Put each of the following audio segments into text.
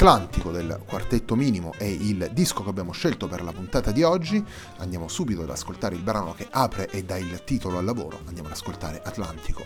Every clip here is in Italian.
Atlantico del quartetto minimo è il disco che abbiamo scelto per la puntata di oggi. Andiamo subito ad ascoltare il brano che apre e dà il titolo al lavoro. Andiamo ad ascoltare Atlantico.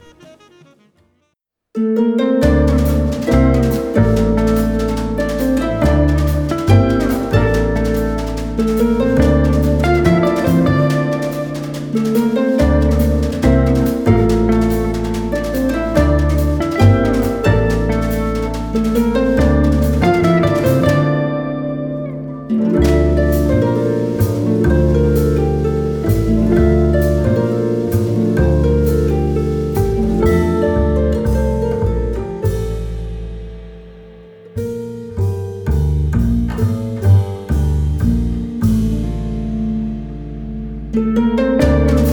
Música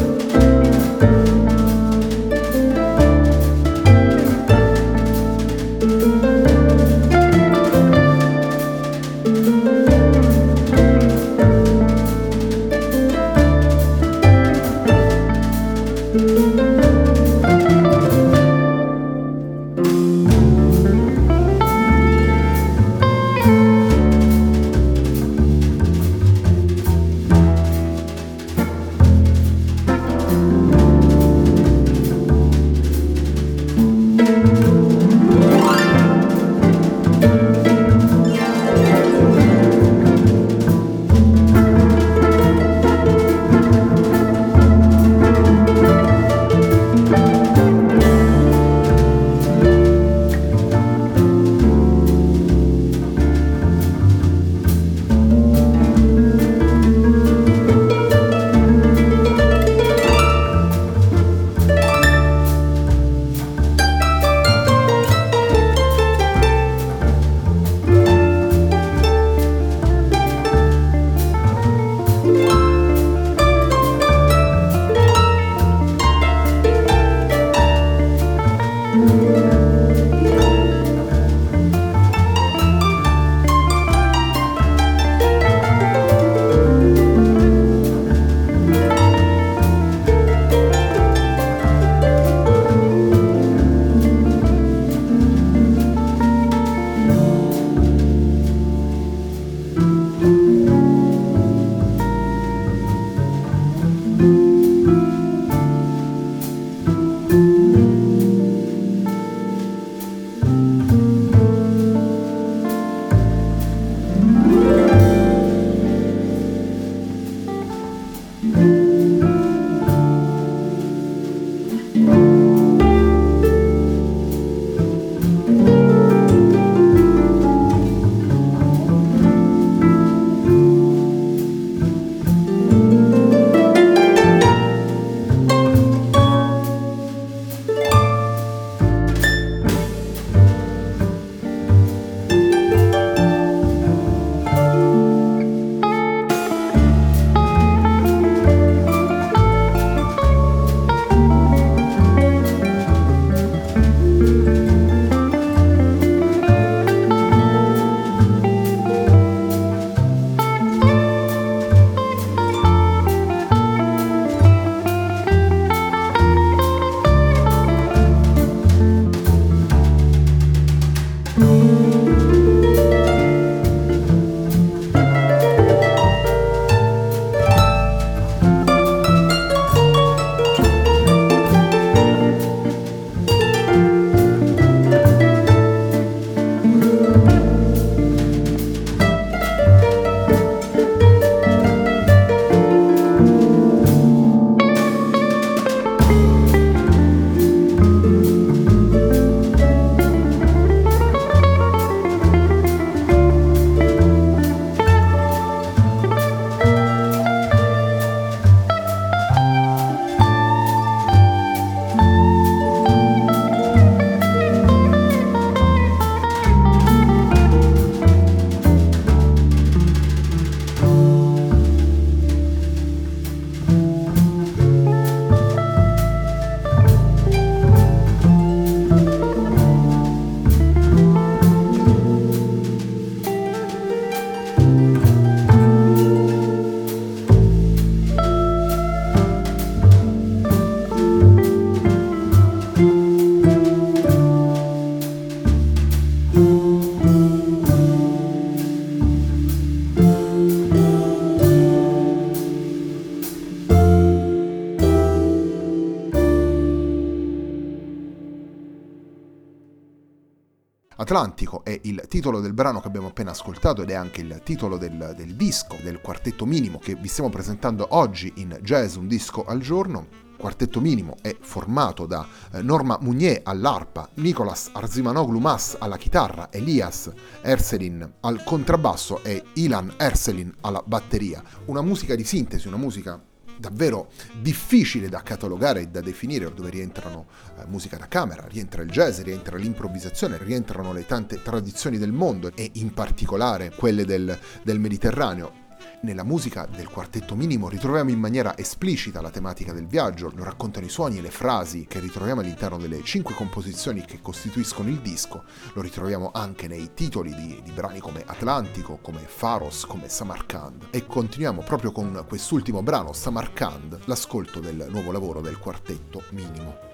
Atlantico è il titolo del brano che abbiamo appena ascoltato ed è anche il titolo del, del disco, del quartetto minimo che vi stiamo presentando oggi in Jazz Un Disco al Giorno quartetto minimo è formato da eh, Norma Munier all'arpa, Nicolas Arzimanoglu Mas alla chitarra, Elias Erselin al contrabbasso e Ilan Erselin alla batteria. Una musica di sintesi, una musica davvero difficile da catalogare e da definire, dove rientrano eh, musica da camera, rientra il jazz, rientra l'improvvisazione, rientrano le tante tradizioni del mondo e in particolare quelle del, del Mediterraneo. Nella musica del quartetto minimo ritroviamo in maniera esplicita la tematica del viaggio, lo raccontano i suoni e le frasi che ritroviamo all'interno delle cinque composizioni che costituiscono il disco, lo ritroviamo anche nei titoli di, di brani come Atlantico, come Faros, come Samarkand. E continuiamo proprio con quest'ultimo brano, Samarkand, l'ascolto del nuovo lavoro del quartetto minimo.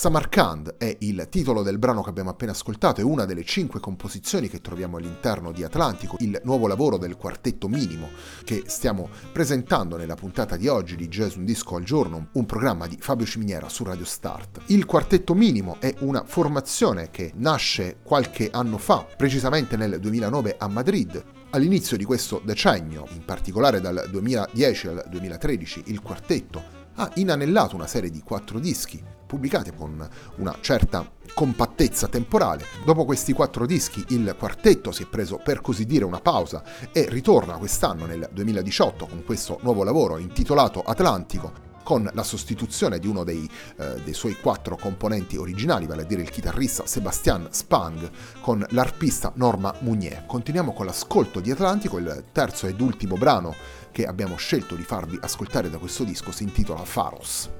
Samarkand è il titolo del brano che abbiamo appena ascoltato, è una delle cinque composizioni che troviamo all'interno di Atlantico, il nuovo lavoro del quartetto minimo che stiamo presentando nella puntata di oggi di Jazz Un Disco al Giorno, un programma di Fabio Ciminiera su Radio Start. Il quartetto minimo è una formazione che nasce qualche anno fa, precisamente nel 2009 a Madrid, All'inizio di questo decennio, in particolare dal 2010 al 2013, il quartetto ha inanellato una serie di quattro dischi pubblicati con una certa compattezza temporale. Dopo questi quattro dischi il quartetto si è preso per così dire una pausa e ritorna quest'anno nel 2018 con questo nuovo lavoro intitolato Atlantico con la sostituzione di uno dei, eh, dei, suoi quattro componenti originali, vale a dire il chitarrista Sebastian Spang con l'arpista Norma Munier. Continuiamo con l'ascolto di Atlantico, il terzo ed ultimo brano che abbiamo scelto di farvi ascoltare da questo disco si intitola Faros.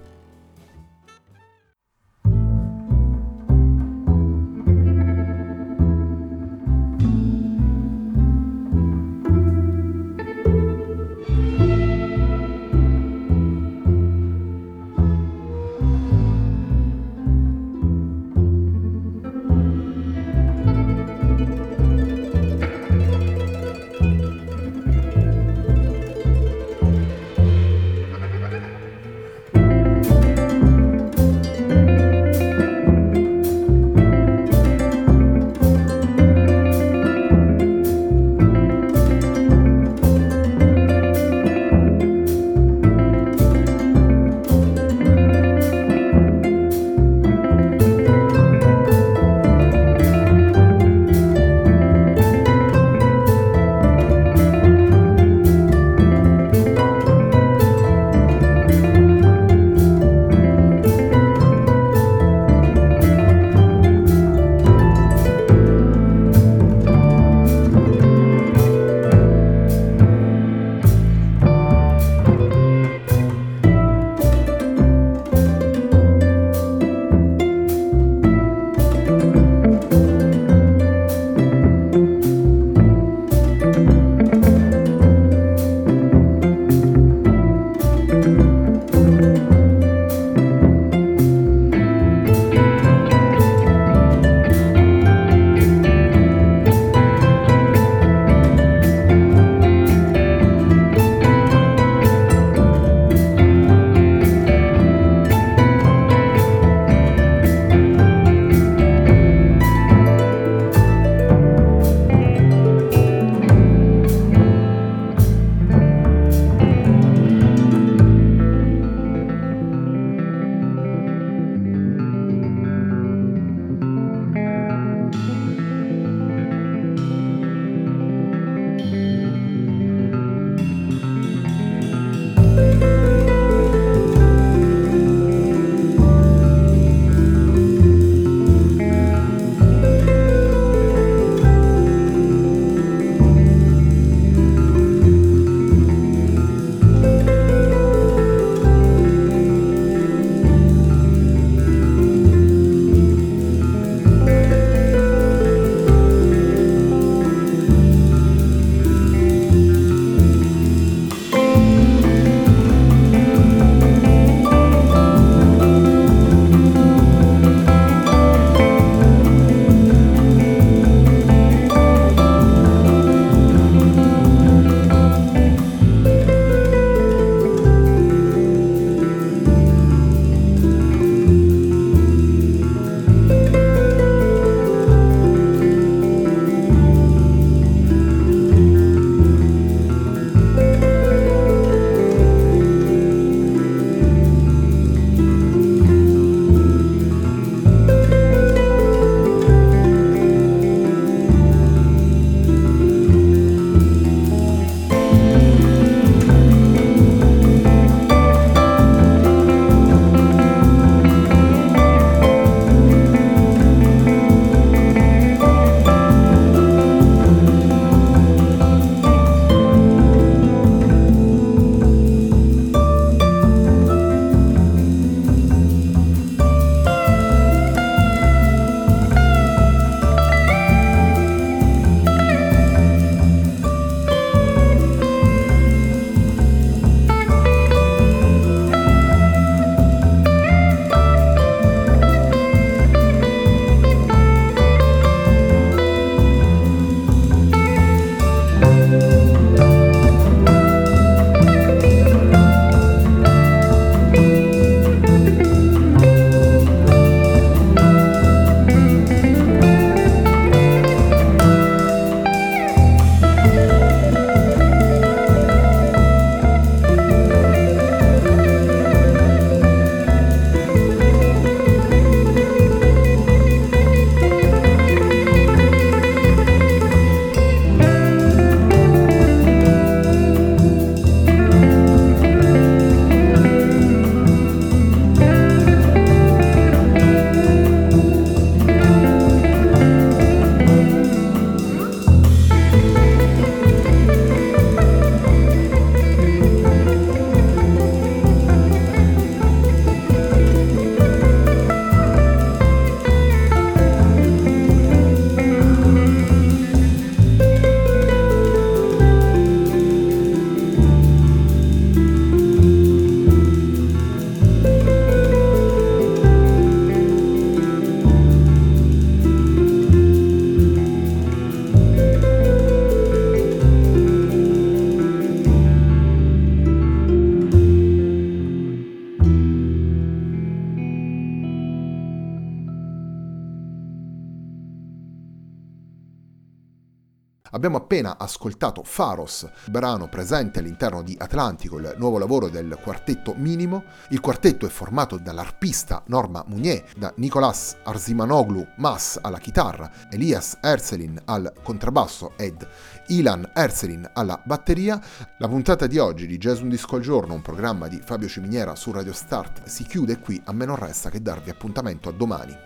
Abbiamo appena ascoltato Faros, brano presente all'interno di Atlantico, il nuovo lavoro del quartetto Minimo. Il quartetto è formato dall'arpista Norma Munier, da Nicolas Arzimanoglu Mas alla chitarra, Elias Erselin al contrabbasso ed Ilan Erselin alla batteria. La puntata di oggi di Jazz Un Disco al Giorno, un programma di Fabio Ciminiera su Radio Start, si chiude qui, a me non resta che darvi appuntamento a domani.